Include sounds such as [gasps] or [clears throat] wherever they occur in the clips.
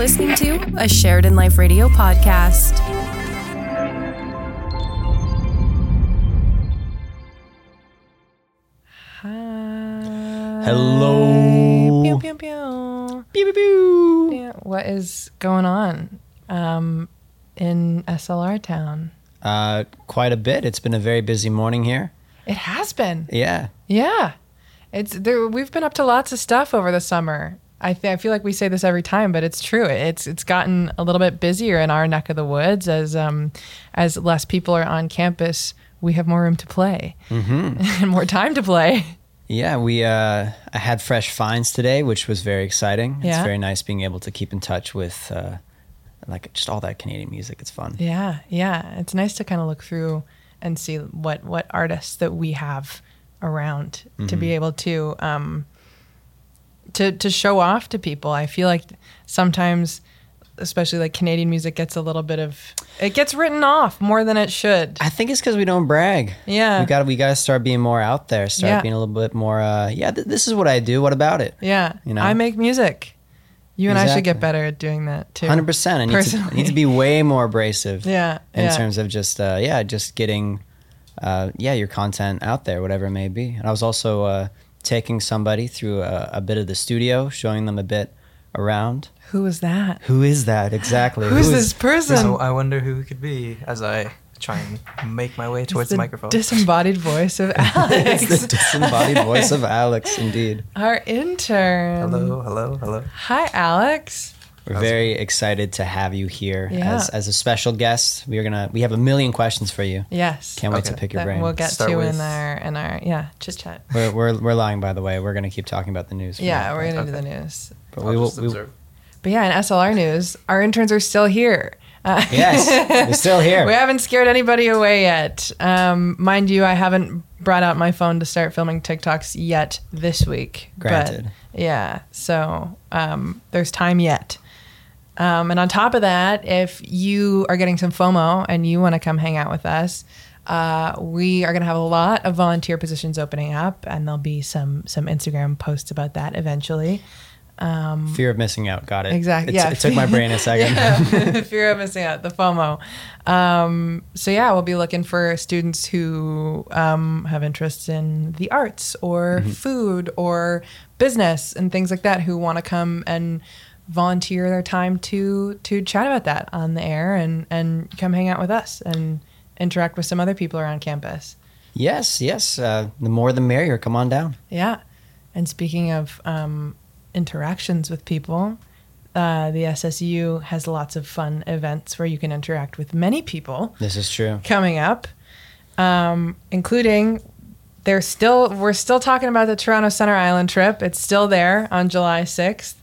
listening to a Sheridan Life Radio podcast. Hi. Hello. Pew, pew, pew. Pew, pew, pew. What is going on um, in SLR town? Uh, quite a bit. It's been a very busy morning here. It has been. Yeah. Yeah. It's there we've been up to lots of stuff over the summer. I th- I feel like we say this every time, but it's true. It's it's gotten a little bit busier in our neck of the woods as um as less people are on campus. We have more room to play and [laughs] more time to play. Yeah, we uh, I had fresh finds today, which was very exciting. It's Yeah. very nice being able to keep in touch with uh, like just all that Canadian music. It's fun. Yeah, yeah. It's nice to kind of look through and see what what artists that we have around to be able to um to to show off to people. I feel like sometimes especially like Canadian music gets a little bit of it gets written off more than it should. I think it's because we don't brag. Yeah. we got we got to start being more out there. Start Yeah. being a little bit more. Uh, yeah, th- this is what I do. What about it? Yeah. You know? I make music. You and I should get better at doing that too. Hundred percent. I need to, I need to be way more abrasive. [laughs] Yeah. in yeah. terms of just uh, yeah, just getting uh, yeah your content out there, whatever it may be. And I was also uh, taking somebody through a, a bit of the studio, showing them a bit around. Who is that? Who is that exactly? Who's Who this person? So I wonder who it could be as I try and make my way towards the the, microphone. disembodied voice of Alex. [laughs] It's the disembodied voice of Alex, indeed. Our intern. hello, hello, hello. Hi, Alex. We're How's it very excited to have you here Yeah. as, as a special guest. We're gonna we have a million questions for you. Yes. Can't wait to pick your that brain. we'll get Start to with- in our in our yeah chit chat. We're, we're, we're lying, by the way. We're gonna keep talking about the news. Yeah, we're on. gonna do the news. But I'll we will. just We. But yeah, in SLR news, our interns are still here. Uh, [laughs] yes, we're still here. we haven't scared anybody away yet. Um, mind you, I haven't brought out my phone to start filming TikToks yet this week. but Granted. yeah, so um, there's time yet. Um, and on top of that, if you are getting some FOMO and you want to come hang out with us, uh, we are going to have a lot of volunteer positions opening up, and there'll be some some Instagram posts about that eventually. Fear of missing out. Got it. Exactly. It's- Yeah. It took my brain a [laughs] second. Yeah. [laughs] [laughs] Fear of missing out, the FOMO. Um, so yeah, we'll be looking for students who um, have interests in the arts or Mm-hmm. food or business and things like that who want to come and volunteer their time to to chat about that on the air and and come hang out with us and interact with some other people around campus. Yes, yes. Uh, the more the merrier. Come on down. Yeah. And speaking of um, interactions with people, uh, the SSU has lots of fun events where you can interact with many people This is true. coming up, um, including they're still we're still talking about the Toronto Center Island trip. It's still there on July sixth.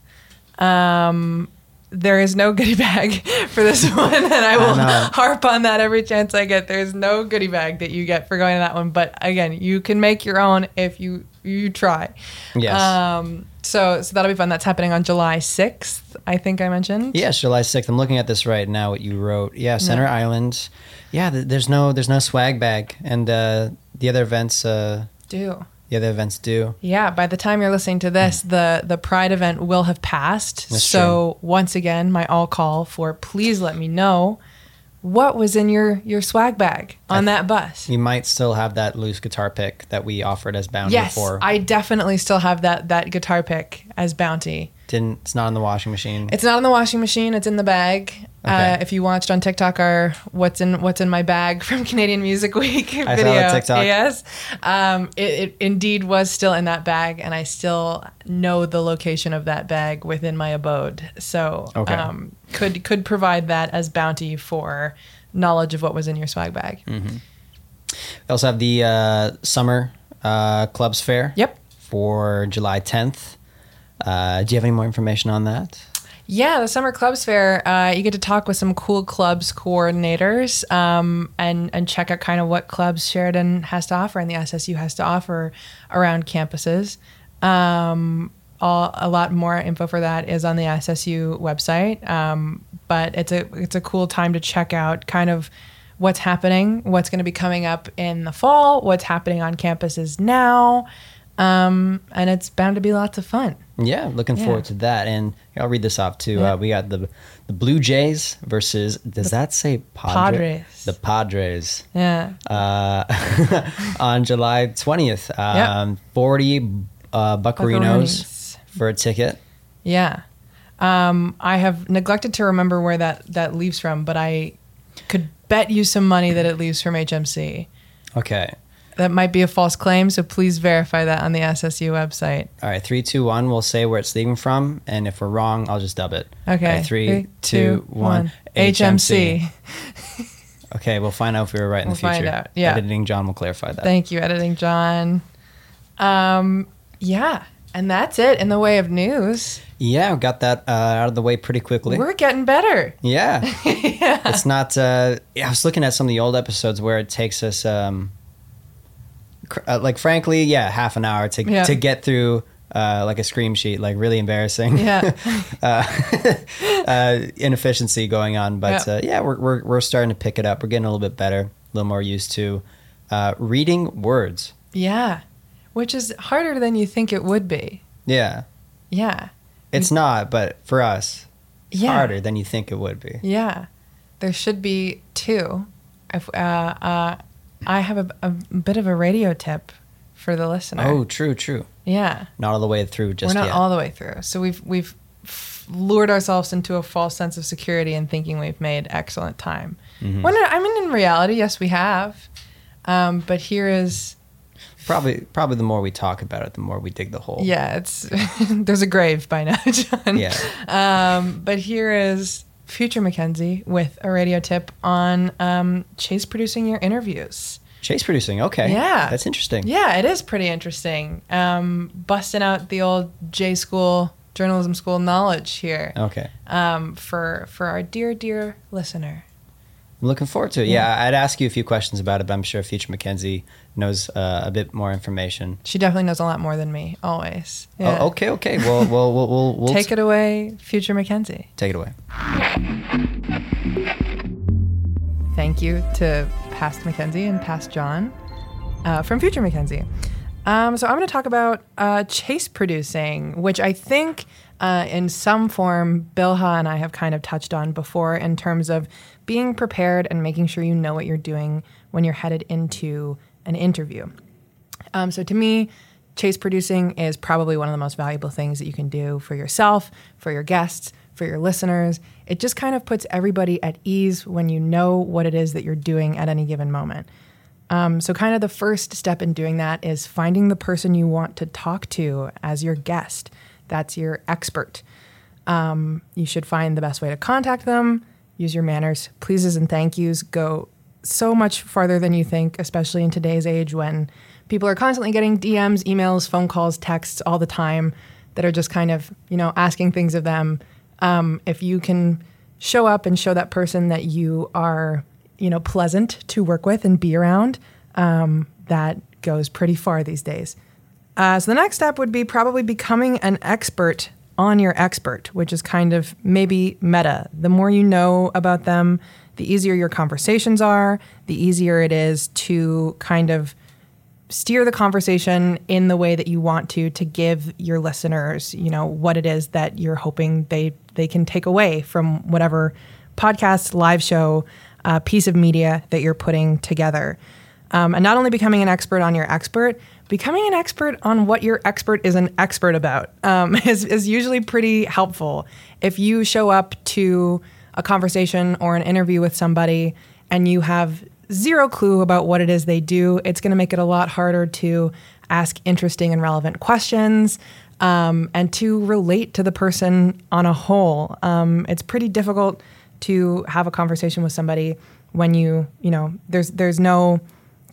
Um, there is no goodie bag [laughs] for this one, and I will know. [laughs] harp on that every chance I get. There's no goodie bag that you get for going to that one, but again, you can make your own if you you try. Yes. Um, so so that'll be fun. That's happening on July sixth. I think I mentioned. Yes, July sixth. I'm looking at this right now. What you wrote. Yeah, Center Island. Yeah, th- there's no there's no swag bag, and uh, the other events uh, Do. The other events do. Yeah, by the time you're listening to this, mm. the the Pride event will have passed. That's so once again, my all call for please let me know what was in your your swag bag on that bus. You might still have that loose guitar pick that we offered as bounty Yes, for. I definitely still have that that guitar pick as bounty. Didn't. It's not in the washing machine. It's not in the washing machine. It's in the bag. Uh, if you watched on TikTok our "What's in What's in My Bag" from [laughs] Canadian Music Week saw video, the TikTok. yes, um, it, it indeed was still in that bag, and I still know the location of that bag within my abode. So, Okay. um, could could provide that as bounty for knowledge of what was in your swag bag. Mm. We also have the uh, summer uh, clubs fair. Yep. For July 10th. Uh, do you have any more information on that? Yeah, the summer clubs fair. Uh, you get to talk with some cool clubs coordinators um, and and check out kind of what clubs Sheridan has to offer and the SSU has to offer around campuses. Um, all, a lot more info for that is on the SSU website. Um, but it's a it's a cool time to check out kind of what's happening, what's going to be coming up in the fall, what's happening on campuses now. Um, and it's bound to be lots of fun. Yeah, looking Yeah. forward to that. And I'll read this off too. Yeah. Uh, we got the the Blue Jays versus. Does that say Padre? Padres. The Padres Yeah. uh, [laughs] on July twentieth. Um, Forty uh, Buccarinos. for a ticket. Yeah. Um, I have neglected to remember where that, that leaves from, but I could bet you some money that it leaves from HMC. Okay. That might be a false claim, so please verify that on the SSU website. All right, three, two, one. We'll say where it's leaving from, and if we're wrong, I'll just dub it. Okay. Right, three, two, one. HMC. [laughs] Okay, we'll find out if we were right in We'll the future. find out, yeah. Editing Jon will clarify that. Thank you, editing Jon. Um, yeah, and that's it in the way of news. yeah, we got that uh, out of the way pretty quickly. We're getting better. Yeah. [laughs] yeah. It's not. Uh, yeah, I was looking at some of the old episodes where it takes us, um, uh, like, frankly, yeah, half an hour to Yeah. to get through. Uh, like a scream sheet, like really embarrassing. Yeah. [laughs] [laughs] uh, inefficiency going on, but Yeah. uh, yeah, we're, we're we're starting to pick it up. We're getting a little bit better, a little more used to uh, reading words. yeah, which is harder than you think it would be. Yeah, Yeah. it's not, but for us, Yeah. harder than you think it would be. Yeah, there should be two. If uh, uh, I have a, a bit of a radio tip for the listener. Oh, true, true. yeah, Not all the way through just we're not yet. all the way through. So we've we've lured ourselves into a false sense of security and thinking we've made excellent time. Mm-hmm. When I mean, in reality, yes, we have. Um, but here is Probably, probably the more we talk about it, the more we dig the hole. yeah, it's [laughs] there's a grave by now, [laughs] Jon. Yeah. Um, but here is future Mackenzie with a radio tip on um, chase producing your interviews. Chase producing. Okay. Yeah. That's interesting. Yeah, it is pretty interesting. Um, busting out the old J school journalism school knowledge here Okay. um, for for our dear dear listener. I'm looking forward to it. Yeah. I'd ask you a few questions about it, but I'm sure Future Mackenzie knows uh, a bit more information. She definitely knows a lot more than me, always. Yeah. Oh, okay. Okay. Well, we'll, we'll, we'll, we'll Take it away, future Mackenzie. Take it away. Thank you to past Mackenzie and past Jon uh, from future Mackenzie. Um, so I'm going to talk about uh, chase producing, which I think uh, in some form Bilha and I have kind of touched on before in terms of being prepared and making sure you know what you're doing when you're headed into an interview. Um, so to me, chase producing is probably one of the most valuable things that you can do for yourself, for your guests, for your listeners. It just kind of puts everybody at ease when you know what it is that you're doing at any given moment. Um, so, kind of the first step in doing that is finding the person you want to talk to as your guest. That's your expert. Um, you should find the best way to contact them, use your manners, pleases, and thank yous go so much farther than you think, especially in today's age when people are constantly getting DMs, emails, phone calls, texts all the time that are just kind of, you know, asking things of them. Um, if you can show up and show that person that you are, you know, pleasant to work with and be around, um, that goes pretty far these days. Uh, so the next step would be probably becoming an expert on your expert, which is kind of maybe meta. The more you know about them, the easier your conversations are, the easier it is to kind of steer the conversation in the way that you want to to give your listeners, you know, what it is that you're hoping they they can take away from whatever podcast, live show, uh, piece of media that you're putting together. Um, and not only becoming an expert on your expert, becoming an expert on what your expert is an expert about um, [laughs] is, is usually pretty helpful. If you show up to a conversation or an interview with somebody and you have zero clue about what it is they do, it's going to make it a lot harder to ask interesting and relevant questions um, and to relate to the person on a whole. Um, it's pretty difficult to have a conversation with somebody when you, you know, there's there's no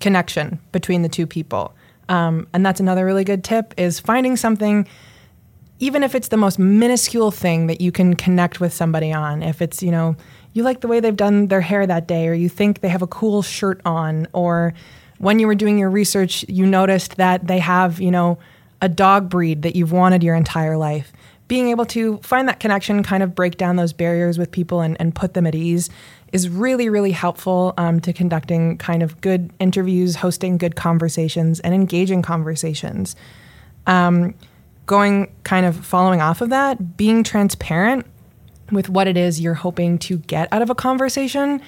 connection between the two people. Um, and that's another really good tip is finding something even if it's the most minuscule thing that you can connect with somebody on, if it's, you know, you like the way they've done their hair that day, or you think they have a cool shirt on, or when you were doing your research, you noticed that they have, you know, a dog breed that you've wanted your entire life. Being able to find that connection, kind of break down those barriers with people and, and put them at ease is really, really helpful um, to conducting kind of good interviews, hosting good conversations, and engaging conversations. Um, going kind of following off of that, being transparent with what it is you're hoping to get out of a conversation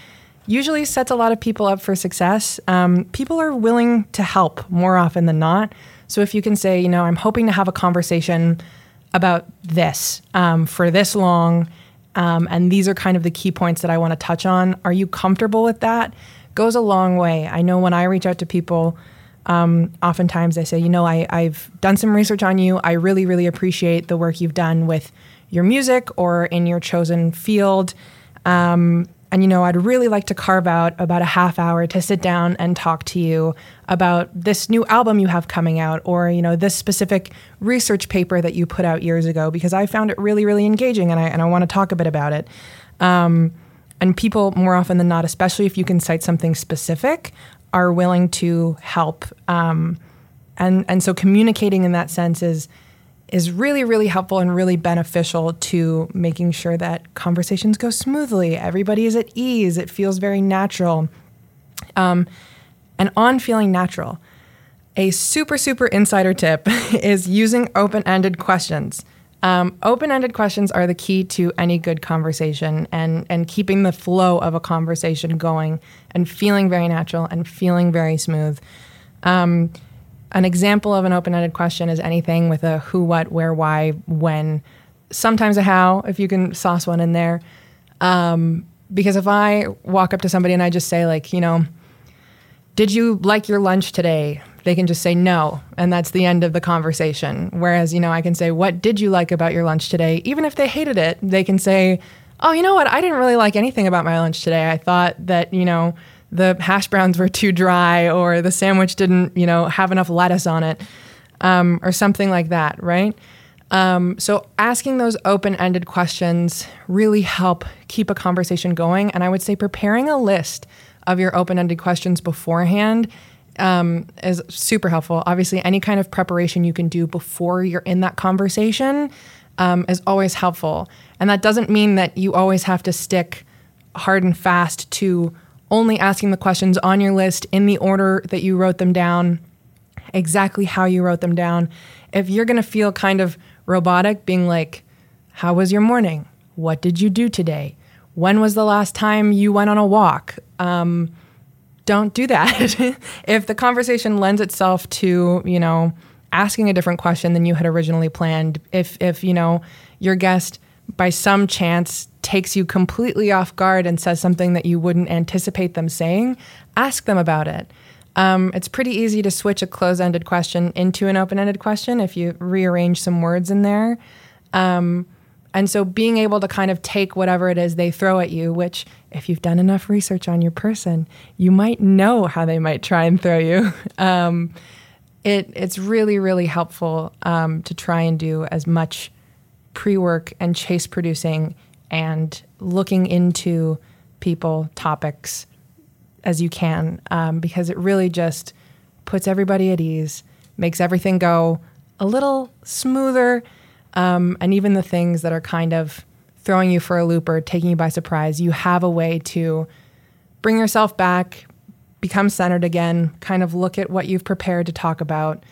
usually sets a lot of people up for success. Um, people are willing to help more often than not. So if you can say, you know, I'm hoping to have a conversation about this um, for this long, um, and these are kind of the key points that I want to touch on. Are you comfortable with that? Goes a long way. I know when I reach out to people, um, oftentimes they say, you know, I, I've done some research on you. I really, really appreciate the work you've done with your music or in your chosen field. Um, and you know, I'd really like to carve out about a half hour to sit down and talk to you about this new album you have coming out or, you know, this specific research paper that you put out years ago because I found it really, really engaging and I, and I want to talk a bit about it. Um, and people, more often than not, especially if you can cite something specific, are willing to help. Um, and, and so communicating in that sense is is really, really helpful and really beneficial to making sure that conversations go smoothly. Everybody is at ease. It feels very natural. Um, and on feeling natural, a super, super insider tip [laughs] is using open ended questions. Um, open ended questions are the key to any good conversation and, and keeping the flow of a conversation going and feeling very natural and feeling very smooth. Um, an example of an open ended question is anything with a who, what, where, why, when, sometimes a how, if you can sauce one in there. Um, because if I walk up to somebody and I just say, like, you know, did you like your lunch today? They can just say no, and that's the end of the conversation. Whereas, you know, I can say, what did you like about your lunch today? Even if they hated it, they can say, oh, you know what? I didn't really like anything about my lunch today. I thought that, you know, the hash browns were too dry or the sandwich didn't, you know, have enough lettuce on it um, or something like that, right? Um, so asking those open-ended questions really help keep a conversation going. And I would say preparing a list of your open-ended questions beforehand um, is super helpful. Obviously, any kind of preparation you can do before you're in that conversation um, is always helpful. And that doesn't mean that you always have to stick hard and fast to only asking the questions on your list in the order that you wrote them down, exactly how you wrote them down. If you're going to feel kind of robotic, being like, How was your morning? What did you do today? When was the last time you went on a walk? Um, don't do that. [laughs] if the conversation lends itself to, you know, asking a different question than you had originally planned, if, if you know, your guest by some chance takes you completely off guard and says something that you wouldn't anticipate them saying, ask them about it. Um, it's pretty easy to switch a close ended question into an open ended question if you rearrange some words in there. Um, and so being able to kind of take whatever it is they throw at you, which if you've done enough research on your person, you might know how they might try and throw you. [laughs] Um, it, it's really, really helpful um, to try and do as much pre work and chase producing and looking into people, topics as you can, um, because it really just puts everybody at ease, makes everything go a little smoother, um, and even the things that are kind of throwing you for a loop or taking you by surprise, you have a way to bring yourself back, become centered again, kind of look at what you've prepared to talk about,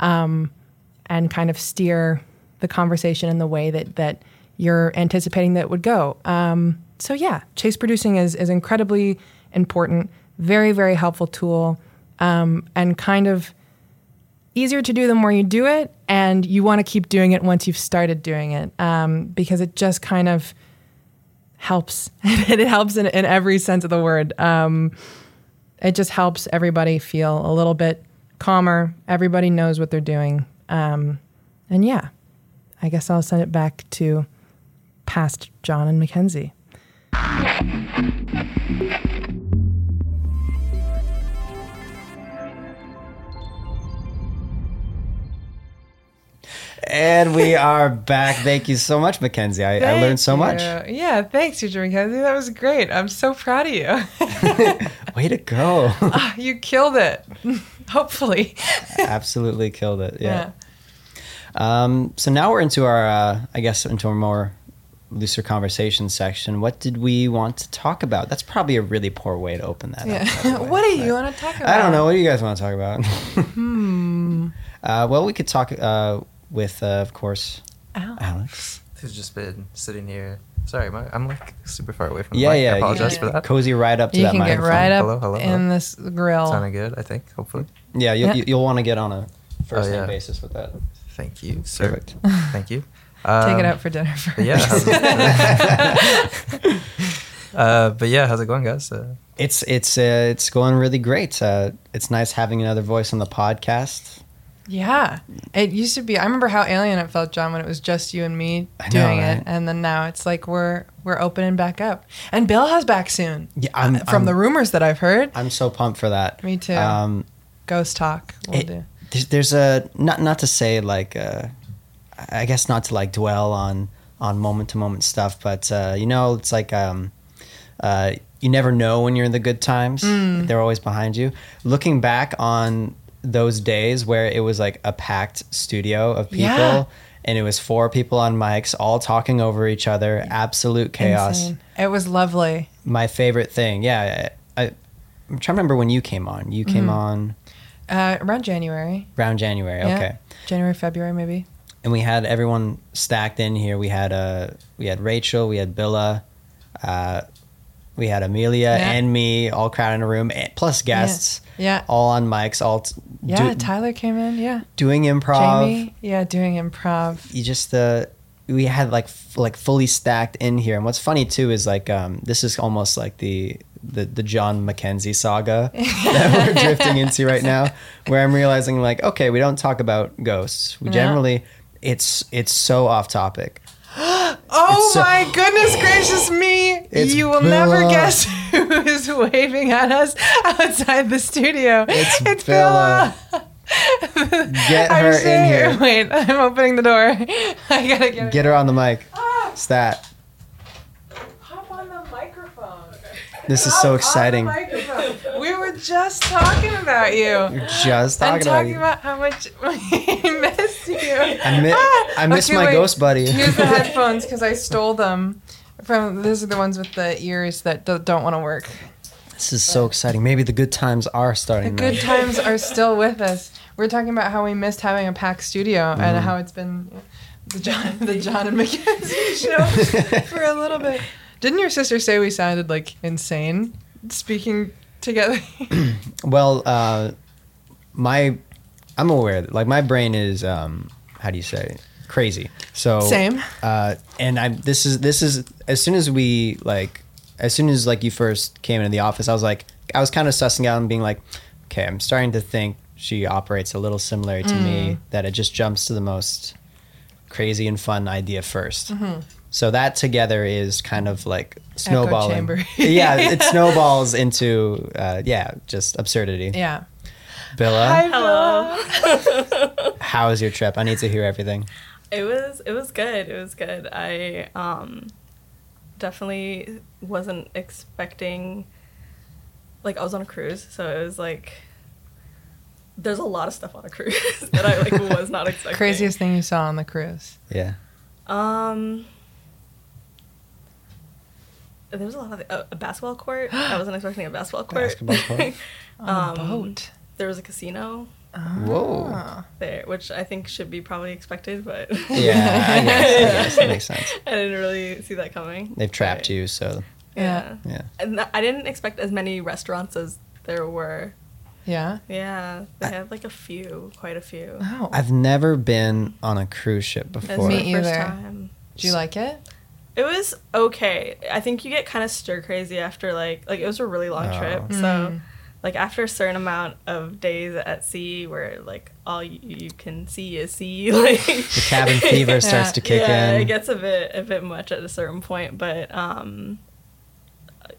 um, and kind of steer the conversation in the way that that you're anticipating that would go. Um, so yeah, chase producing is is incredibly important, very very helpful tool, um, and kind of easier to do the more you do it, and you want to keep doing it once you've started doing it um, because it just kind of helps. [laughs] it helps in, in every sense of the word. Um, it just helps everybody feel a little bit calmer. Everybody knows what they're doing, um, and yeah, I guess I'll send it back to past Jon and Mackenzie. And we are back. Thank you so much, Mackenzie. I, I learned so you. much. Yeah, thanks, teacher Mackenzie. That was great. I'm so proud of you. [laughs] Way to go. oh, [laughs] you killed it. [laughs] Hopefully. Absolutely killed it. Yeah. yeah. Um, so now we're into our, uh, I guess, into a more looser conversation section. What did we want to talk about? That's probably a really poor way to open that. Yeah. Up, what do you want to talk about? I don't know. What do you guys want to talk about? hmm. Uh, well, we could talk uh, with, uh, of course, Ow. Alex. Who's just been sitting here. Sorry, my, I'm like super far away from the Yeah, mic. yeah. I apologize can for that. Cozy right up to You that can get right up Hello, hello, in this grill. Sounding good, I think, hopefully. Yeah, you, Yeah. you, you'll want to get on a first name yeah. basis with that. Thank you, sir. Perfect. [laughs] Thank you. Take it Um, out for dinner first. But yeah, how's it, [laughs] [laughs] uh, but yeah, how's it going, guys? Uh, It's it's uh, it's going really great. Uh, it's nice having another voice on the podcast. Yeah. It used to be I remember how alien it felt, Jon, when it was just you and me know, doing right? it. And then now it's like we're we're opening back up. And Bilha's back soon. Yeah, I'm, From I'm- the rumors that I've heard. I'm so pumped for that. Me too. Um, Ghost talk. We'll it- do. there's, there's a not not to say like uh, I guess not to like dwell on on moment to moment stuff, but uh, you know it's like um, uh, you never know when you're in the good times. Mm. They're always behind you. Looking back on those days where it was like a packed studio of people. Yeah. And it was four people on mics, all talking over each other. Absolute chaos. Insane. It was lovely. My favorite thing. Yeah, I, I, I'm trying to remember when you came on. You came Mm-hmm. on Uh, around January. around January. Yeah. Okay. January, February, maybe. and we had everyone stacked in here. We had uh, we had Rachel, we had Bilha, uh, we had Amelia Yeah. and me all crowded in a room, plus guests, Yeah. all on mics, all t- Yeah, do- Tyler came in. Yeah. doing improv. Jamie. Yeah, doing improv. You just uh, we had like f- like fully stacked in here, and what's funny too is like um, this is almost like the. The, the Jon Mackenzie saga [laughs] that we're drifting into right now, where I'm realizing like, okay, we don't talk about ghosts. We Yeah. generally, it's it's so off topic. [gasps] Oh so- my goodness gracious me! You will never guess [laughs] who is waving at us outside the studio. It's Bella. Get [laughs] I'm her in here. Wait, I'm opening the door. [laughs] I gotta get, Get her on the mic. Ah, Stat. hop on the microphone. This is Hop so exciting. Were just talking about you. You're just talking about talking you. about how much [laughs] we missed you. I, mi- Ah, I miss okay, my wait. ghost buddy. Here's the [laughs] headphones because I stole them from. These are the ones with the ears that do- don't want to work. This is so exciting. Maybe the good times are starting. The starting. good now. times are still with us. We're talking about how we missed having a packed studio Mm-hmm. and how it's been the Jon, [laughs] the Jon and Mackenzie show for a little bit. Didn't your sister say we sounded like insane speaking together? [clears throat] Well, uh, my I'm aware that like my brain is um, how do you say crazy. So Same. Uh, and I this is this is as soon as we like as soon as like you first came into the office, I was like I was kind of sussing out and being like, okay, I'm starting to think she operates a little similar to Mm. me. That it just jumps to the most crazy and fun idea 1st Mm-hmm. So that together is kind of like snowballing. chamber. [laughs] yeah, it [laughs] snowballs into uh, yeah, just absurdity. yeah. Bilha, Hello. [laughs] how was your trip? I need to hear everything. It was it was good. It was good. I um definitely wasn't expecting like I was on a cruise, so it was like there's a lot of stuff on a cruise that I like was not expecting. Craziest thing you saw on the cruise. Yeah. Um there was a lot of a, a basketball court. [gasps] I wasn't expecting a basketball court. Basketball court? [laughs] Um, a boat. There was a casino Whoa. Ah. there, which I think should be probably expected, but [laughs] Yeah, I guess, I guess that makes sense. [laughs] I didn't really see that coming. They've trapped But- you, so Yeah. yeah. And th- I didn't expect as many restaurants as there were. Yeah. Yeah, they have like a few, quite a few. Oh. I've never been on a cruise ship It was before. Me my first either. time. Do you like it? It was okay. I think you get kind of stir crazy after like like it was a really long Oh. trip. Mm. So like after a certain amount of days at sea where like all you, you can see is sea [laughs] like The cabin fever [laughs] starts to kick in. yeah, in. it gets a bit a bit much at a certain point, but um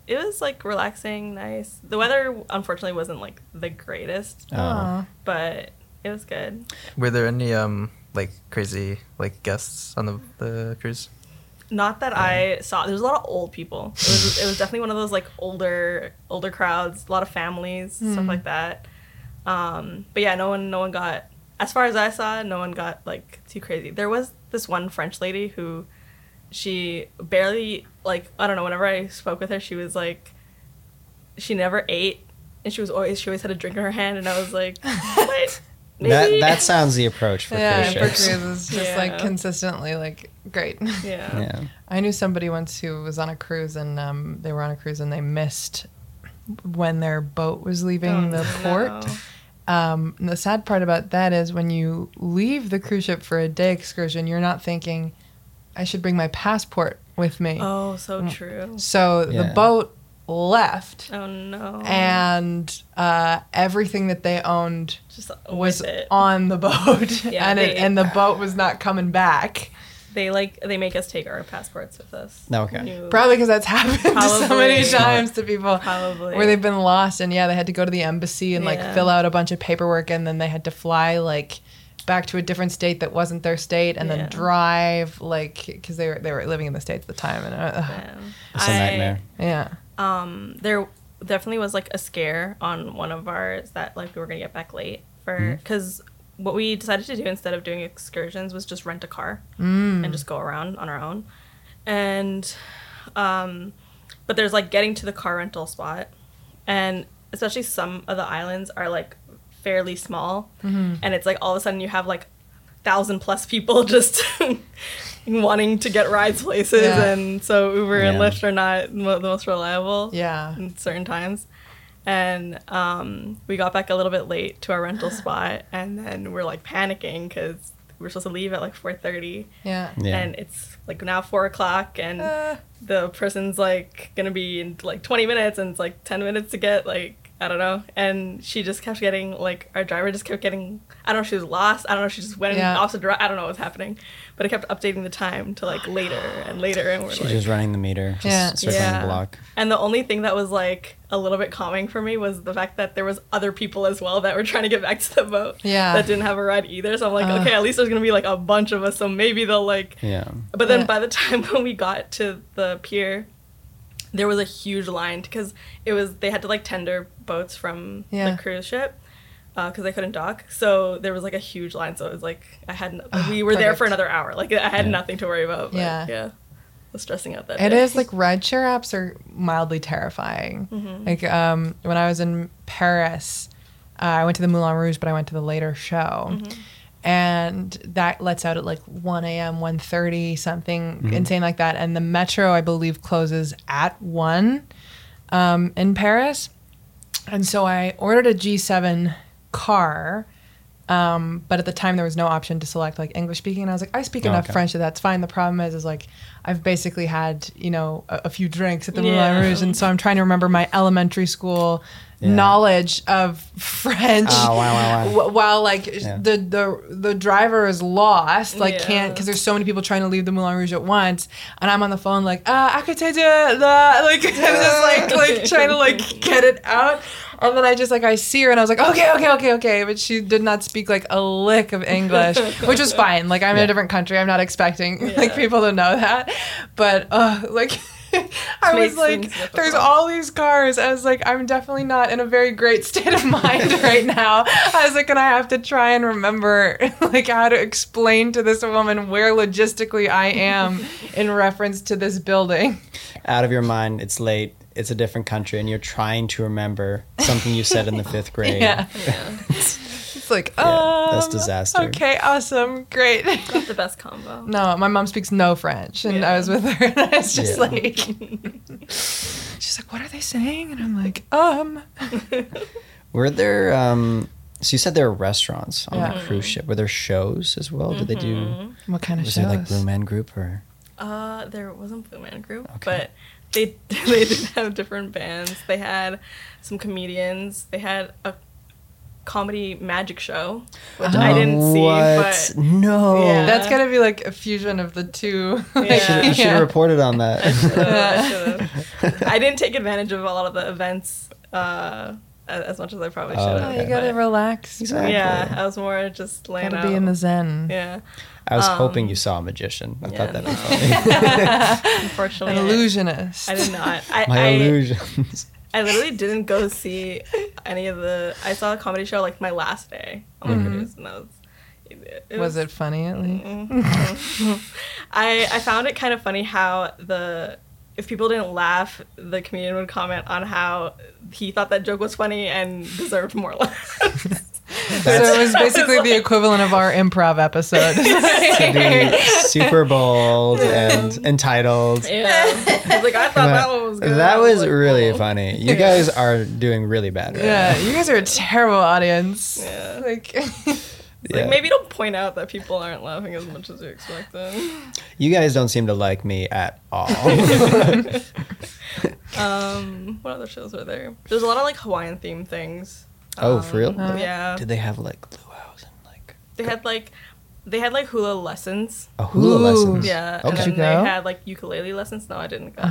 it was like relaxing, nice. The weather unfortunately wasn't like the greatest, Oh. Aw. but it was good. were there any um like crazy like guests on the the cruise? Not that I saw. There was a lot of old people. It was it was definitely one of those like older older crowds, a lot of families, stuff like that. Um, but yeah, no one no one got as far as I saw, no one got like too crazy. There was this one French lady who she barely like I don't know, whenever I spoke with her, she was like she never ate and she was always she always had a drink in her hand and I was like, [laughs] What? That Maybe. that sounds the approach for [laughs] yeah, cruise for ships. cruises, just like consistently, like great. yeah. [laughs] Yeah. I knew somebody once who was on a cruise and um, they were on a cruise and they missed when their boat was leaving Oh, the no. port. Um, and the sad part about that is when you leave the cruise ship for a day excursion, you're not thinking, I should bring my passport with me. Oh, so Mm. true. So Yeah. the boat left Oh no. and uh, everything that they owned just was it. on the boat [laughs] Yeah, and, it, and the boat was not coming back. They like they make us take our passports with us. Okay. When you- Probably because that's happened so many times to people. Probably. where they've been lost and yeah they had to go to the embassy and like fill out a bunch of paperwork and then they had to fly like back to a different state that wasn't their state and Yeah. then drive like because they were they were living in the states at the time and uh, Yeah. It's a I- nightmare. yeah um there definitely was like a scare on one of ours that like we were gonna get back late for because what we decided to do instead of doing excursions was just rent a car and just go around on our own. And um but there's like getting to the car rental spot and especially some of the islands are like fairly small and it's like all of a sudden you have like thousand plus people [laughs] just [laughs] wanting to get rides places Yeah. and so uber and lyft are not mo- the most reliable yeah in certain times and um, we got back a little bit late to our rental [laughs] spot and then we're like panicking because we were supposed to leave at like 4.30 yeah Yeah. and it's like now 4 o'clock and Uh. the person's like gonna be in like 20 minutes and it's like 10 minutes to get like i don't know and she just kept getting like our driver just kept getting i don't know if she was lost i don't know if she just went in Yeah. the opposite direction i don't know what was happening but it kept updating the time to like later and later and we're She's like just running the meter, just Yeah. circling the block. and the only thing that was like a little bit calming for me was the fact that there was other people as well that were trying to get back to the boat Yeah. that didn't have a ride either. So I'm like, Ugh. okay, uh. at least there's gonna be like a bunch of us, so maybe they'll like. Yeah. But then Yeah. by the [laughs] time when we got to the pier, there was a huge line because it was they had to like tender boats from Yeah. the cruise ship because they couldn't dock. So there was like a huge line. So it was like I had n- Ah, we were there for another hour. Like I had Yeah. nothing to worry about. But Yeah. yeah, I was stressing out that. It day. is like rideshare apps are mildly terrifying. Mm-hmm. Like um, when I was in Paris, uh, I went to the Moulin Rouge, but I went to the later show, Mm-hmm. And that lets out at like one a.m., 1.30, something insane like that. And the metro, I believe, closes at one um, in Paris, and so I ordered a G seven car. Um, but at the time there was no option to select like English speaking, and I was like, I speak enough Okay. French that that's fine. The problem is, is like I've basically had you know a, a few drinks at the Yeah. Moulin Rouge, and so I'm trying to remember my elementary school Yeah. knowledge of French. Oh, wow, wow, wow. While like Yeah. the the the driver is lost, like Yeah. can't because there's so many people trying to leave the Moulin Rouge at once, and I'm on the phone like ah I could take the [laughs] like I'm just like like trying to like get it out. And then I just like I see her and I was like, okay, okay, okay, okay. But she did not speak like a lick of English, [laughs] which was fine. Like I'm in a different country. I'm not expecting like people to know that. But uh like [laughs] I was like, there's all these cars. I was like, I'm definitely not in a very great state of [laughs] mind right now. I was like, and I have to try and remember [laughs] like how to explain to this woman where logistically I am in reference to this building. Out of your mind, it's late. It's a different country, and you're trying to remember something you said in the fifth grade. Yeah. It's like, Yeah, that's um, disaster. Okay, awesome, great. Not the best combo. [laughs] No, my mom speaks no French, and I was with her, [laughs] and I was just Yeah. like, [laughs] she's like, "What are they saying?" And I'm like, "Um, Were there? Um, so you said there were restaurants on Yeah. the cruise ship. Were there shows as well? Did they do? what kind of shows? Was shows?" it like Blue Man Group or? Uh, there wasn't Blue Man Group, Okay. but they they did have different bands. They had some comedians. They had a comedy magic show, which I didn't see, What? but no. Yeah. That's gotta be like a fusion of the two. [laughs] Yeah. You should you should have reported on that. I, should've. [laughs] I didn't take advantage of a lot of the events uh, as much as I probably Oh, should Oh, have. okay. you gotta but- relax. Exactly. Yeah, I was more just laying Gotta out. be in the zen. yeah, I was Um, hoping you saw a magician. I yeah. thought that'd be funny. [laughs] unfortunately, An I- illusionist. I, did not. I, My I, illusions. I literally didn't go see any of the. I saw a comedy show like my last day on the cruise, and that was. It, Mm-hmm. Was it funny at least? [laughs] I I found it kind of funny how the if people didn't laugh, the comedian would comment on how he thought that joke was funny and deserved more laughs. [laughs] [laughs] so it was basically the equivalent of our improv episode. [laughs] to be [laughs] super bold and entitled. Yeah. I was like, I thought that one was good. That I was like, really cool. funny. You guys are doing really bad. Right yeah, you guys are a terrible audience. Yeah. Like, now. Like maybe don't point out that people aren't laughing as much as you expect them. You guys don't seem to like me at all. Um, what other shows are there? There's a lot of like Hawaiian themed things. Oh, Um, for real? Yeah. Did they have like luau's and like They had like they had like hula lessons. a hula Ooh. lessons? Yeah. Okay. And then they had like ukulele lessons. No, I didn't go.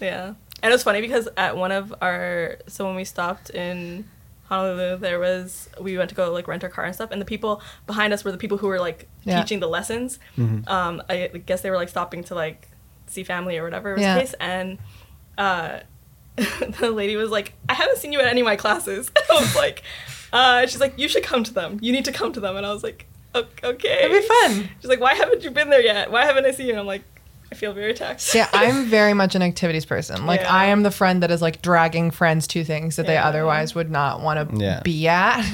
yeah. And it was funny because at one of our so when we stopped in Honolulu, there was we went to go like rent our car and stuff, and the people behind us were the people who were like Yeah. teaching the lessons. Um, I guess they were like stopping to like see family or whatever it was Yeah. the case, and uh, [laughs] the lady was like, "I haven't seen you at any of my classes." [laughs] I was like, uh, "She's like, you should come to them. You need to come to them." And I was like, "Okay." it'd be fun. She's like, "Why haven't you been there yet? Why haven't I seen you?" And I'm like, "I feel very attacked." Yeah, [laughs] I'm very much an activities person. Like, Yeah. I am the friend that is like dragging friends to things that they Yeah. otherwise would not want to Yeah. be at.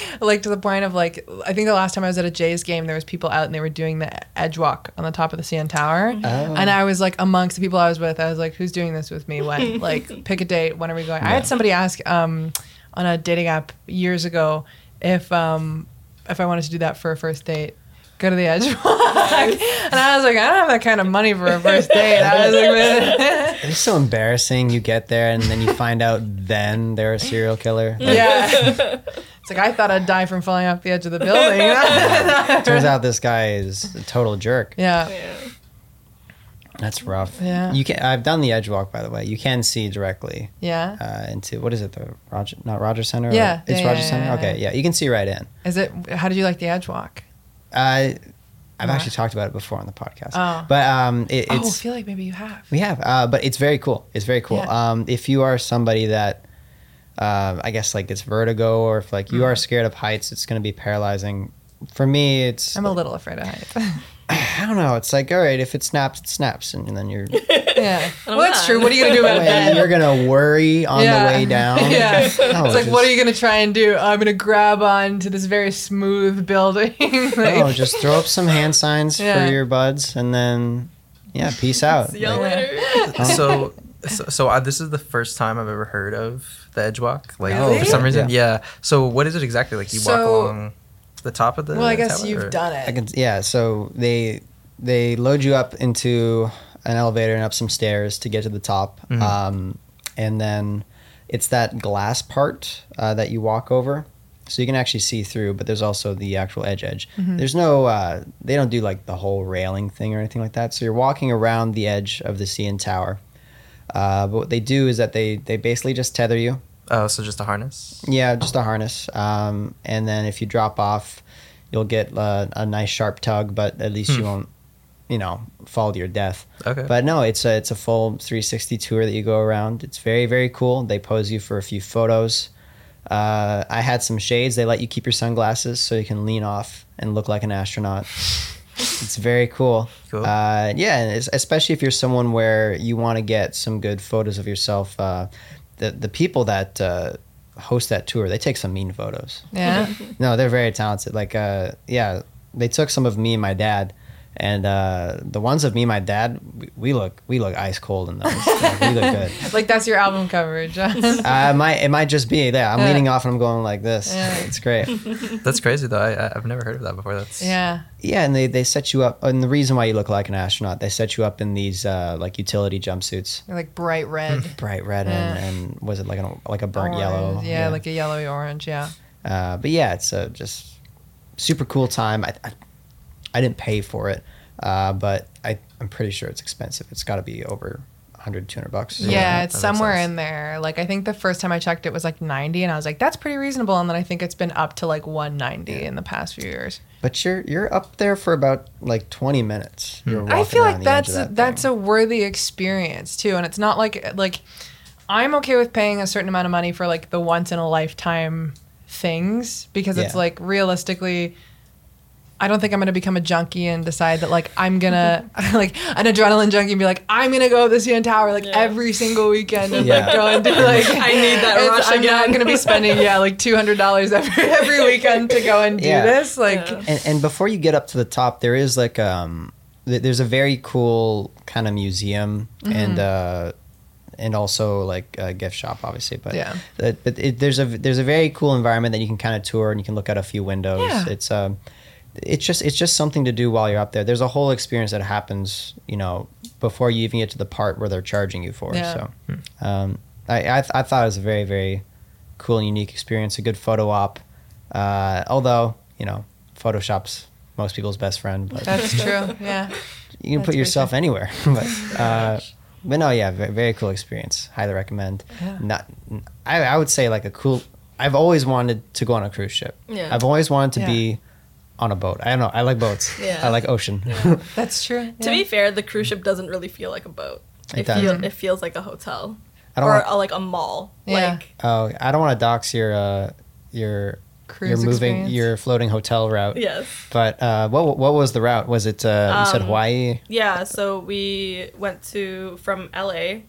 [laughs] like to the point of like, I think the last time I was at a Jays game, there was people out and they were doing the edge walk on the top of the CN Tower, Oh. and I was like amongst the people I was with. I was like, "Who's doing this with me? When? [laughs] like, pick a date. When are we going?" I had somebody ask um, on a dating app years ago if um, if I wanted to do that for a first date. Go to the edge [laughs] walk. and I was like, I don't have that kind of money for a first date. I was like, [laughs] It's so embarrassing. You get there and then you find out then they're a serial killer. Like, [laughs] Yeah. it's like I thought I'd die from falling off the edge of the building. Turns out this guy is a total jerk. yeah. Yeah. That's rough. Yeah. You can. I've done the edge walk by the way. You can see directly Yeah. uh, into what is it? The Roger, not Roger Center. or- Yeah, it's yeah, Roger yeah, Center. yeah, okay, yeah. yeah, you can see right in. Is it how did you like the edge walk? Uh, I've What? actually talked about it before on the podcast. Oh. But um, it, oh, I it's feel like maybe you have. we have, uh, but it's very cool. It's very cool. Yeah. Um, if you are somebody that, uh, I guess like gets vertigo, or if like you are scared of heights, it's going to be paralyzing. For me, it's I'm a little afraid of heights. [laughs] I don't know. It's like all right, if it snaps, it snaps, and, then you're [laughs] yeah. Oh, Well, that's true. What are you gonna do about Wait, that? you're gonna worry on Yeah. the way down. [laughs] Yeah. No, It's like, just, what are you gonna try and do? I'm gonna grab onto this very smooth building. [laughs] Like- No, just throw up some hand signs Yeah. for your buds, and then yeah, peace out. See y'all Like, later. so so, so uh, this is the first time I've ever heard of the edge walk. Like Really? for some reason, Yeah. yeah. So what is it exactly? Like you walk So- along the top of the. well, I guess tower, you've or- done it. I can, yeah. So they they load you up into an elevator and up some stairs to get to the top, Mhm. um, and then it's that glass part uh, that you walk over, so you can actually see through. But there's also the actual edge edge. There's no uh, they don't do like the whole railing thing or anything like that. So you're walking around the edge of the CN Tower. Uh, but what they do is that they they basically just tether you. Oh, so just a harness. Yeah, just a harness. Um, and then if you drop off, you'll get uh, a nice sharp tug, but at least you won't, you know, fall to your death. Okay. But no, it's a it's a full 360 tour that you go around. It's very very cool. They pose you for a few photos. Uh, I had some shades. They let you keep your sunglasses so you can lean off and look like an astronaut. [laughs] it's very cool. Cool. Uh, yeah, and especially if you're someone where you want to get some good photos of yourself. Uh, the the people that uh, host that tour, they take some mean photos. yeah. No, they're very talented. Like, uh, yeah, they took some of me and my dad, and uh, the ones of me and my dad, we, we look we look ice cold in those. [laughs] Like, we look good. Like that's your album cover, Jon. [laughs] Uh, it might it might just be that I'm Yeah. leaning off and I'm going like this. Yeah. It's great. [laughs] That's crazy though. I, I- I've never heard of that before. That's yeah. Yeah, and they, they set you up, and the reason why you look like an astronaut, they set you up in these uh, like utility jumpsuits, They're like bright red. bright red Yeah. and, and was it like a like a burnt yellow? Orange. Yeah, like a yellowy orange. Yeah. Uh, but yeah, it's a just super cool time. I, I, I didn't pay for it, uh, but I, I'm pretty sure it's expensive. It's got to be over 100, 200 bucks. Yeah, Yeah, it's that somewhere sense. in there. Like I think the first time I checked it was like 90 and I was like that's pretty reasonable and then I think it's been up to like 190 in the past few years. But you're you're up there for about like 20 minutes. You're I feel like that's of a, that's a worthy experience too and it's not like like I'm okay with paying a certain amount of money for like the once in a lifetime things because it's like realistically I don't think I'm gonna become a junkie and decide that like I'm gonna [laughs] like an adrenaline junkie and be like I'm gonna go up the CN Tower like Yeah. every single weekend and Yeah. like go and do like [laughs] I need that rush I'm not gonna be spending yeah like two hundred dollars every [laughs] every weekend to go and do Yeah. this like Yeah. and, and before you get up to the top, there is like um, th- there's a very cool kind of museum Mm-hmm. and uh, and also like a gift shop, obviously. But Yeah. but but it, there's a there's a very cool environment that you can kind of tour and you can look out a few windows. Yeah. It's um, it's just it's just something to do while you're up there. There's a whole experience that happens, you know, before you even get to the part where they're charging you for. Yeah. So, um, I I, th- I thought it was a very very cool and unique experience. A good photo op. Uh, although you know, Photoshop's most people's best friend, but that's [laughs] true yeah you can That's put yourself anywhere. [laughs] but uh, but no, yeah, very, very cool experience. Highly recommend. Yeah. Not, I, I would say like a cool. I've always wanted to go on a cruise ship. Yeah. I've always wanted to Yeah. be on a boat. I don't know. I like boats. Yeah. I like ocean. [laughs] that's true To be fair, the cruise ship doesn't really feel like a boat. It It, doesn't. feel, it feels like a hotel I don't or want. a, like a mall. Yeah. Like Oh, I don't want to dox your uh, your Cruise your moving experience. your floating hotel route. yes. But uh, what what was the route? Was it uh, you said Um, Hawaii? Yeah, so we went to from LA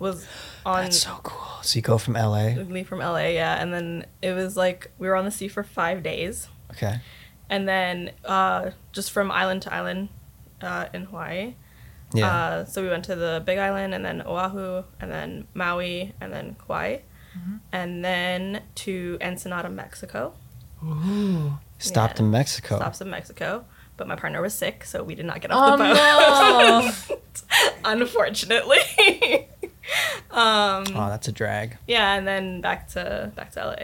was on That's so cool. So you go from LA. we leave from LA, yeah, and then it was like we were on the sea for 5 days. Okay. And then uh just from island to island uh in Hawaii. Yeah. Uh, so we went to the Big Island and then Oahu and then Maui and then Kauai. Mm-hmm. And then to Ensenada, Mexico. Ooh. Stopped yeah. in Mexico. Stops in Mexico. But my partner was sick, so we did not get oh off the boat. no [laughs] Unfortunately. [laughs] um, Oh, that's a drag. yeah, and then back to back to LA.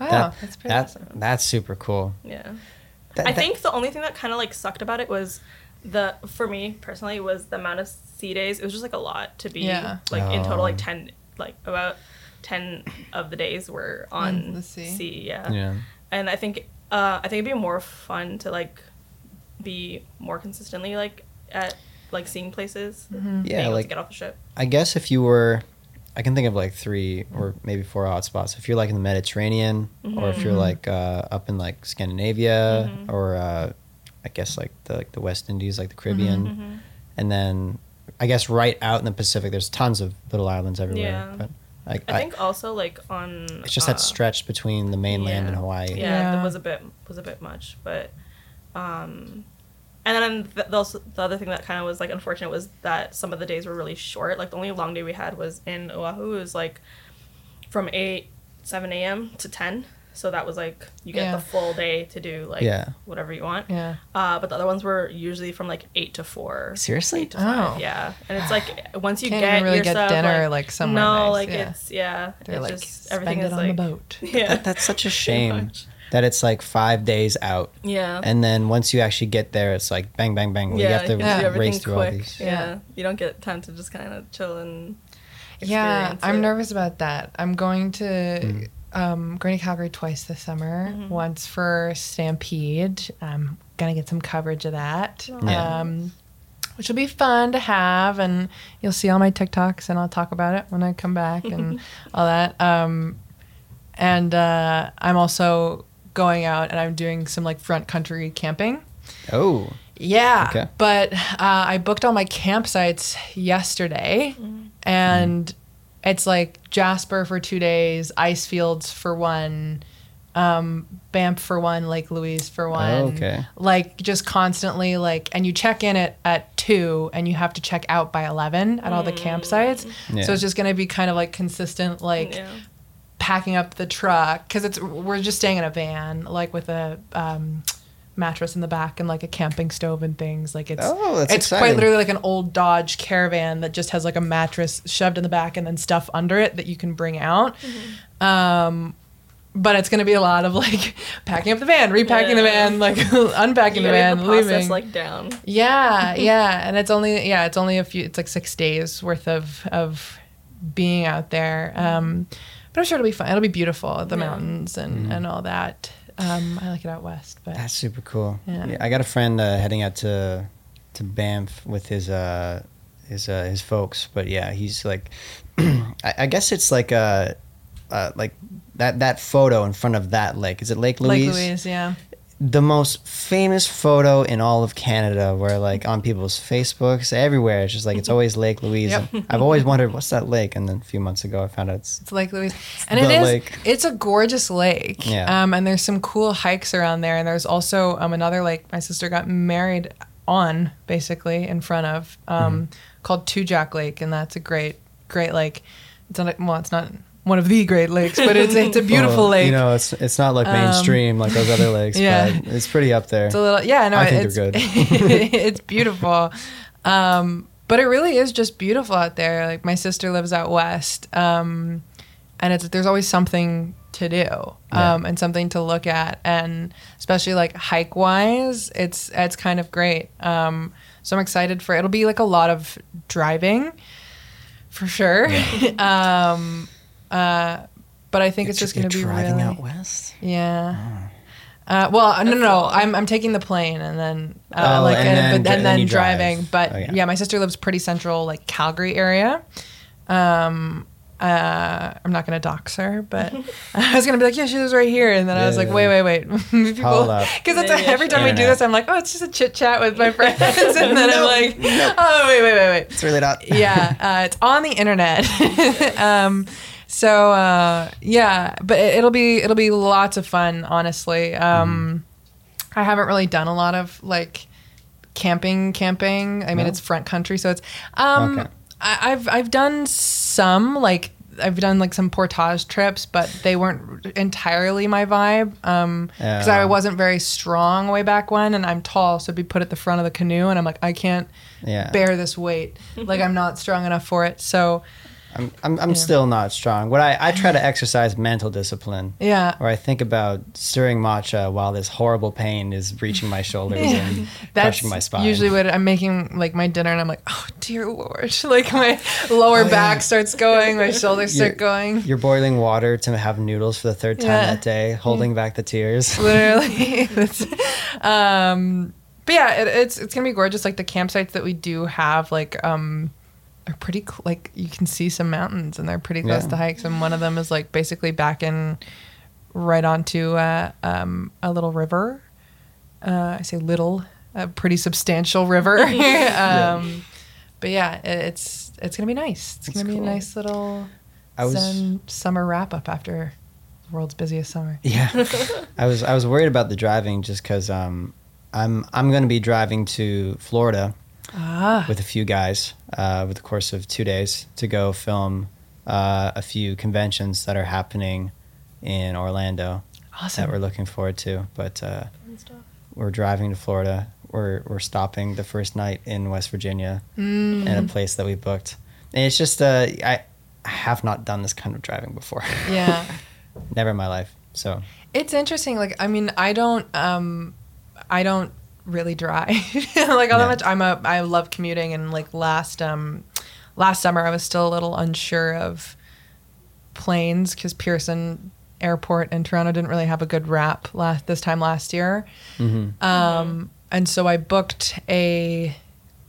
wow That- that's pretty That's awesome. that's super cool. Yeah. That- I that- think the only thing that kind of like sucked about it was the for me personally was the amount of sea days. It was just like a lot to be Yeah. like in total like Oh. 10 like about 10 of the days were On on the sea. sea, yeah. Yeah. And I think uh I think it'd be more fun to like be more consistently like at like seeing places. being Yeah, like to get off the ship. I guess if you were, I can think of like three or maybe four hotspots. If you're like in the Mediterranean, or if you're like uh, up in like Scandinavia, or uh, I guess like the like the West Indies, like the Caribbean, and then I guess right out in the Pacific, there's tons of little islands everywhere. Yeah. But like, I think also like on it's just uh, that stretch between the mainland and. Hawaii. Yeah, Yeah. that was a bit was a bit much, but um, and then the, the, also, the other thing that kind of was like unfortunate was that some of the days were really short. Like the only long day we had was in Oahu. It was like from eight seven a.m. to ten. So that was like you get Yeah. the full day to do like Yeah. whatever you want. yeah Uh, but the other ones were usually from like eight to four. Seriously? Eight to five, Oh. yeah. And it's like [sighs] once you Can't get even really your get stuff, dinner, like, like, somewhere no, nice, like yeah. it's yeah. they're it's like just spend everything it is on like the boat [laughs] yeah, That, that's such a [laughs] shame much. That it's like five days out. yeah. And then once you actually get there, it's like bang, bang, bang. you have to you can race through all quick. these. Yeah. Yeah. you don't get time to just kind of chill and. Yeah, I'm it. nervous about that. I'm going to Mm. um, going to Calgary twice this summer. Mm-hmm. Once for Stampede. I'm gonna get some coverage of that. Yeah. Um, which will be fun to have, and you'll see all my TikToks, and I'll talk about it when I come back and [laughs] all that. Um, and uh, I'm also going out, and I'm doing some like front country camping. Oh, Yeah. Okay. But uh, I booked all my campsites yesterday, and it's like Jasper for two days, Icefields for one, um, Banff for one, Lake Louise for one. okay. Like just constantly like, and you check in at at two, and you have to check out by eleven at all the campsites. Yeah. So it's just gonna be kind of like consistent, like Yeah. Packing up the truck because it's we're just staying in a van like with a um, mattress in the back and like a camping stove and things like it's Oh, that's it's quite literally like an old dodge caravan that just has like a mattress shoved in the back and then stuff under it that you can bring out um but it's going to be a lot of like [laughs] packing up the van repacking the van like [laughs] unpacking You the van the process leaving like down. yeah, [laughs] yeah, and it's only yeah, it's only a few. It's like six days worth of of being out there. Um, but I'm sure it'll be fun. It'll be beautiful, the Yeah. mountains and and all that. Um, I like it out west, but That's super cool. Yeah. Yeah. I got a friend uh, heading out to to Banff with his uh his uh, his folks, but yeah, he's like, [clears throat] I, I guess it's like uh, uh like that that photo in front of that lake. Is it Lake Louise? Lake Louise, yeah, the most famous photo in all of Canada, where like on people's Facebooks, everywhere, it's just like it's [laughs] always Lake Louise. Yep. I've always wondered what's that lake, and then a few months ago I found out it's It's Lake Louise, and it is. lake. It's a gorgeous lake. Yeah. Um, and there's some cool hikes around there, and there's also um another lake my sister got married on, basically in front of, um, Mm-hmm. called Two Jack Lake, and that's a great, great lake. It's not well, it's not one of the Great Lakes, but it's it's a [laughs] beautiful Well, lake. You know, it's it's not like mainstream like those other lakes, yeah. but it's pretty up there. It's a little, yeah, no, I think it's good. [laughs] it's [laughs] beautiful, um, but it really is just beautiful out there. Like my sister lives out west, um, and it's there's always something to do Yeah. um, and something to look at, and especially like hike wise, it's it's kind of great. Um, so I'm excited for it'll be like a lot of driving, for sure. um, uh, but I think it's just You're going to be driving really, out west. yeah. Uh, well, no, no, no. I'm, I'm taking the plane and then uh, Oh, like and and, then but, dri- and then then, you drive. driving. But Oh, yeah. yeah. my sister lives pretty central, like Calgary area. Um, uh, I'm not gonna dox her, but [laughs] [laughs] I was gonna be like, yeah, she lives right here, and then I was like, Yeah. wait, wait, wait, [laughs] people, because it's every time we do this, I'm like, oh, it's just a chit chat with my friends, and then I'm like, oh, wait, wait, wait, wait It's really not. yeah, uh, it's on the internet. um, so uh, yeah, but it, it'll be it'll be lots of fun. Honestly, um, I haven't really done a lot of like camping. Camping. I mean, No? it's front country, so it's. Um, Okay. I, I've I've done some like. I've done like some portage trips, but they weren't entirely my vibe. Um, because I wasn't very strong way back when, and I'm tall, so I'd be put at the front of the canoe, and I'm like, I can't Yeah. bear this weight. Like I'm not strong enough for it. So I'm, I'm, I'm still not strong. What I, I try to [sighs] exercise mental discipline. yeah, Or I think about stirring matcha while this horrible pain is reaching my shoulders and that's crushing my spine. usually what I'm making like my dinner, and I'm like, oh dear lord, [laughs] like my lower Oh, yeah. back starts going, my [laughs] shoulders You're- start going. You're boiling water to have noodles for the third time Yeah. that day, holding back the tears. [laughs] Literally, um, but yeah, it, it's it's gonna be gorgeous. Like the campsites that we do have, like um. Are pretty cl- like you can see some mountains and they're pretty close Yeah. to hikes and one of them is like basically back in right onto uh, um, a little river. Uh, I say little, a pretty substantial river. [laughs] um, But yeah, it, it's it's gonna be nice. It's, gonna be a nice little I was zen summer wrap up after the world's busiest summer. yeah. [laughs] I was I was worried about the driving just because um, I'm I'm to be driving to Florida Ah, with a few guys uh, over the course of two days to go film uh, a few conventions that are happening in Orlando that we're looking forward to. But uh, stuff. we're driving to Florida. We're we're stopping the first night in West Virginia Mm. in a place that we booked. And it's just uh, I I have not done this kind of driving before. [laughs] Yeah. Never in my life. So It's interesting. Like, I mean, I don't, um, I don't really dry. [laughs] like, all Yeah. that much. I'm a, I love commuting, and like last, um, last summer, I was still a little unsure of planes because Pearson Airport in Toronto didn't really have a good rap last this time last year. mhm. Um, and so I booked a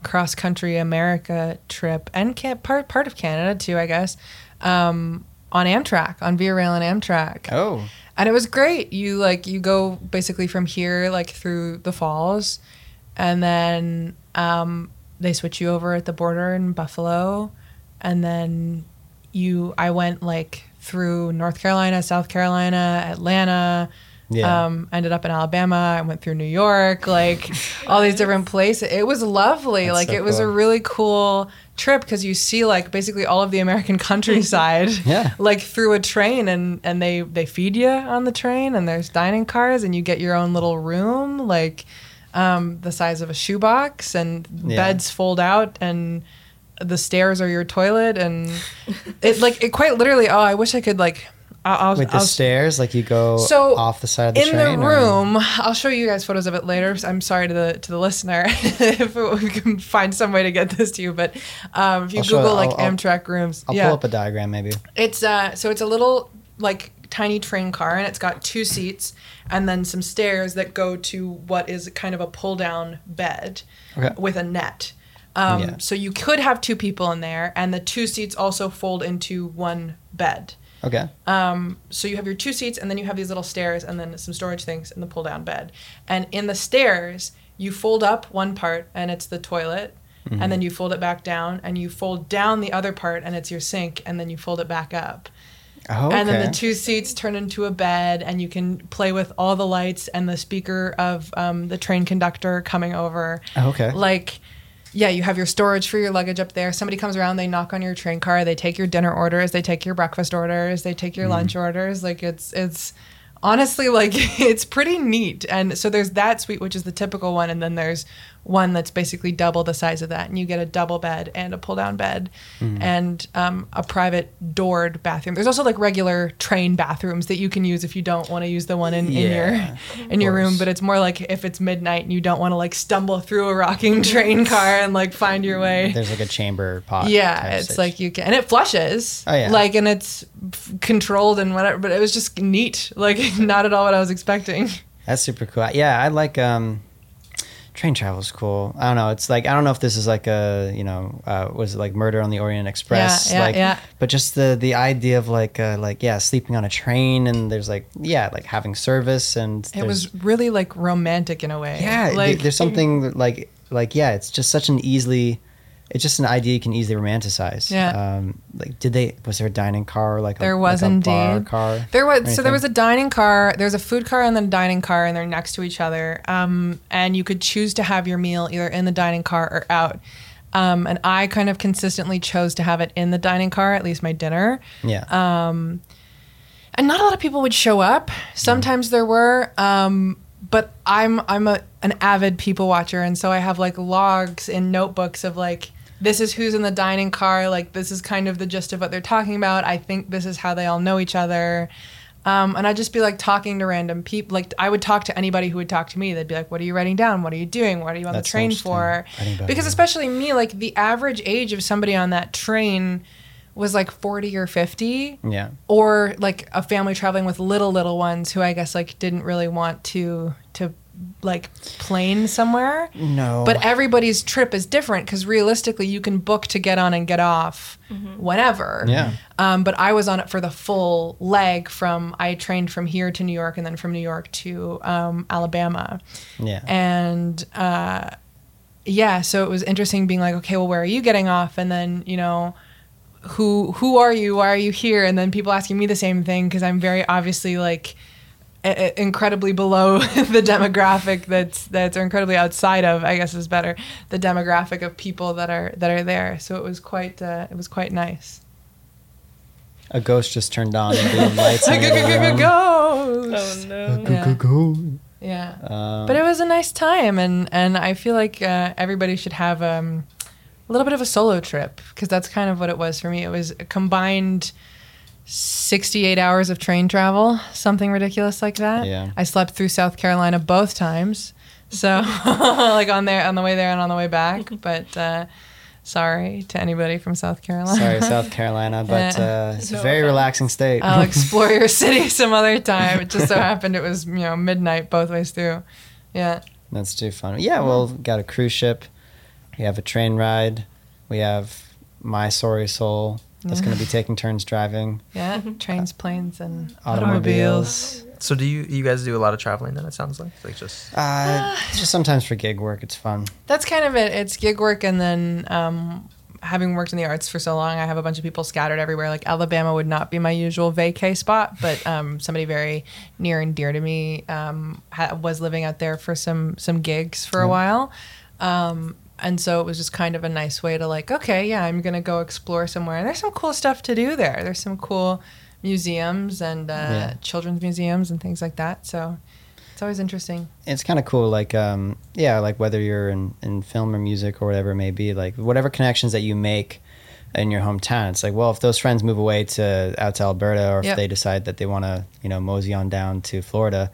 cross country America trip and can, part part of Canada too, I guess, um, on Amtrak, on Via Rail and Amtrak oh and it was great. You like you go basically from here like through the falls. And then um, they switch you over at the border in buffalo. And then you i went like through north carolina south carolina atlanta yeah. um, ended up in alabama. I went through new york like all these [laughs] different places. It was lovely. That's like so it was a really cool trip because you see like basically all of the american [laughs] countryside [laughs] Yeah. like through a train and and they they feed you on the train and there's dining cars and you get your own little room like um, the size of a shoebox and Yeah. beds fold out and the stairs are your toilet and it like it quite literally oh i wish i could like i'll, With the I'll stairs, like you go So, off the side of the in train. the or- room i'll show you guys photos of it later i'm sorry to the to the listener [laughs] if we can find some way to get this to you but um, if you I'll show- google like I'll- I'll- amtrak rooms I'll yeah pull up a diagram maybe. it's uh so it's a little like tiny train car and it's got two seats and then some stairs that go to what is kind of a pull down bed Okay. with a net. Um, Yeah. So you could have two people in there, and the two seats also fold into one bed. Okay. So you have your two seats, and then you have these little stairs, and then some storage things, and the pull down bed. And in the stairs, you fold up one part, and it's the toilet. And then you fold it back down, and you fold down the other part, and it's your sink, and then you fold it back up. Oh, okay. And then the two seats turn into a bed, and you can play with all the lights and the speaker of um, the train conductor coming over. Oh, okay. Like, yeah, you have your storage for your luggage up there. Somebody comes around, they knock on your train car, they take your dinner orders, they take your breakfast orders, they take your Mm-hmm. lunch orders. Like, it's it's honestly like [laughs] it's pretty neat. And so there's that suite, which is the typical one, and then there's one that's basically double the size of that, and you get a double bed and a pull down bed, Mm. and um, a private doored bathroom. There's also like regular train bathrooms that you can use if you don't want to use the one in, Yeah, in your in your room. But it's more like if it's midnight and you don't want to like stumble through a rocking [laughs] train car and like find your way. There's like a chamber pot. Yeah, it's like you can, and it flushes. Oh, yeah. like and it's controlled and whatever. But it was just neat. Like [laughs] not at all what I was expecting. That's super cool. Yeah, I like um train travel is cool. I don't know. It's like I don't know if this is like a you know uh, was it like Murder on the Orient Express? yeah, like, yeah. But just the the idea of like uh, like yeah, sleeping on a train and there's like yeah, like having service and It was really like romantic in a way. yeah. like there's something like like yeah, it's just such an easily. It's just an idea you can easily romanticize. Yeah. Um, like, did they? Was there a dining car? Like There a, was like a bar indeed. car. There was so there was a dining car, there's a food car and then a dining car, and they're next to each other. Um, and you could choose to have your meal either in the dining car or out. Um, and I kind of consistently chose to have it in the dining car, at least my dinner. yeah. uh, and not a lot of people would show up. Sometimes there were, um, but I'm I'm a an avid people watcher, and so I have like logs in notebooks of like this is who's in the dining car. Like this is kind of the gist of what they're talking about. I think this is how they all know each other. Um, and I'd just be like talking to random people. Like I would talk to anybody who would talk to me. They'd be like, "What are you writing down? What are you doing? What are you on That's the train for?" Because especially me, like the average age of somebody on that train was like 40 or 50 yeah. or like a family traveling with little little ones who I guess like didn't really want to to like plane somewhere. No. But everybody's trip is different because realistically, you can book to get on and get off whenever. Yeah. Um, but I was on it for the full leg from I trained from here to New York and then from New York to um, Alabama yeah. and uh, yeah so it was interesting being like okay well where are you getting off and then you know who who are you why are you here and then people asking me the same thing because i'm very obviously like i- i- incredibly below [laughs] the demographic that's that's or incredibly outside of i guess is better the demographic of people that are that are there so it was quite uh, it was quite nice a ghost just turned on the lights. in go the go go go Oh no. Yeah. Yeah. Um, but it was a nice time and and i feel like uh, everybody should have um, a little bit of a solo trip because that's kind of what it was for me it was a combined 68 hours of train travel something ridiculous like that Yeah. i slept through south carolina both times so [laughs] like on there on the way there and on the way back [laughs] but uh, sorry to anybody from south carolina Sorry, [laughs] South Carolina, but uh, it's a very offense. relaxing state. I'll explore your city some other time. It just so happened it was, you know, midnight both ways through. Yeah. That's too fun. Yeah, well, we've got a cruise ship. We have a train ride. We have My Sorry Soul. That's going to be taking turns driving. Yeah. Trains, planes, and Automobiles. So do you you guys do a lot of traveling? Then it sounds like like just Uh, [sighs] just sometimes for gig work, it's fun. That's kind of it. It's gig work, and then um, having worked in the arts for so long, I have a bunch of people scattered everywhere. Like Alabama would not be my usual vacay spot, but um, somebody very near and dear to me um, ha- was living out there for some some gigs for a while. Um, and so it was just kind of a nice way to like, okay, yeah, I'm gonna go explore somewhere. And there's some cool stuff to do there. There's some cool museums and uh, Yeah. children's museums and things like that. So it's always interesting. It's kind of cool. Like, um, yeah, like whether you're in, in film or music or whatever it may be, like whatever connections that you make in your hometown, it's like, well, if those friends move away to out to Alberta or if Yep. they decide that they want to, you know, mosey on down to Florida,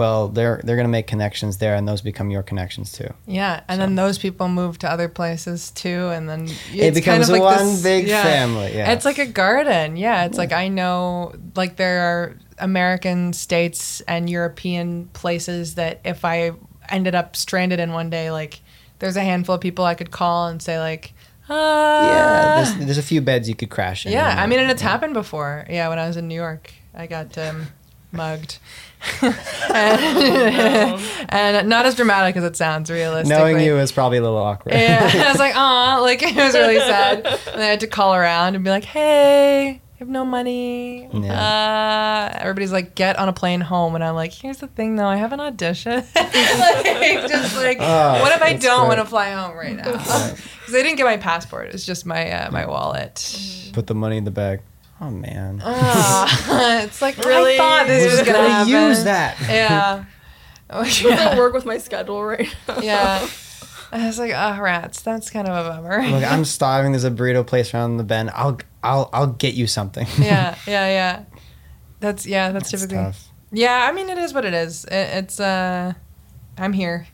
well, they're they're gonna make connections there, and those become your connections too. Yeah, and then those people move to other places too, and then It becomes one big family, yeah. it's like a garden. Yeah, it's like I know, like there are American states and European places that if I ended up stranded in one day, like there's a handful of people I could call and say like, Ah. yeah, there's, there's a few beds you could crash in. Yeah, I mean, and it's happened before. Yeah, when I was in New York, I got um, mugged. And, [laughs] and not as dramatic as it sounds, realistically. Knowing you is probably a little awkward. Yeah, I was like, [laughs] "Aw," like [laughs] it was really sad. And I had to call around and be like, "Hey, I have no money." Uh, everybody's like, "Get on a plane home," and I'm like, "Here's the thing, though, I have an audition. like, just like, Oh, what if I don't want to fly home right now?" Because I didn't get my passport. It's just my uh, my wallet. Put the money in the bag. Oh man. Ah, [laughs] it's like Really? I thought this Who's was gonna, gonna happen. use that? [laughs] Yeah. [laughs] Oh, Doesn't work with my schedule right now. yeah. I was like, oh, rats. That's kind of a bummer. Look, I'm starving. There's a burrito place around the bend. I'll I'll I'll get you something. yeah, yeah, yeah. That's yeah. That's, That's typically. tough. Yeah, I mean, it is what it is. It, it's uh, I'm here.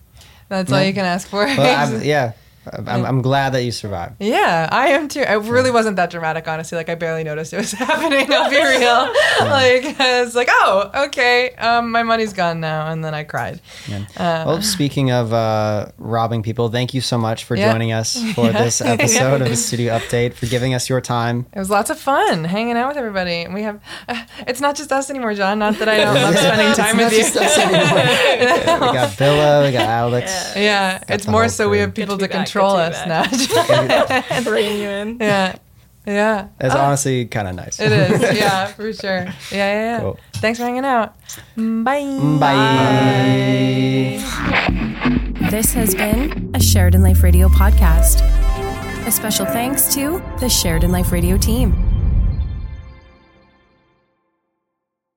That's all you can ask for. Well, yeah, I'm, I'm glad that you survived. yeah, I am too. It really wasn't that dramatic, honestly. Like I barely noticed it was [laughs] happening. I'll be real. [laughs] like I was like, oh, okay, um, my money's gone now, and then I cried. Yeah. Uh, well, speaking of uh, robbing people, thank you so much for Yeah. joining us [laughs] for Yeah. this episode of the Studio Update, for giving us your time. It was lots of fun hanging out with everybody. And we have, uh, it's not just us anymore, Jon. Not that I don't love spending time with you. We got Bilha, we got Alex. Yeah. yeah, Got it's more whole so we have people to to be back, control us to now. [laughs] [laughs] Bringing you in. yeah, yeah. It's Oh, honestly kind of nice. It is, [laughs] yeah, for sure. Yeah, yeah, yeah. Cool. Thanks for hanging out. Bye. Bye. This has been a Sheridan Life Radio podcast. A special thanks to the Sheridan Life Radio team.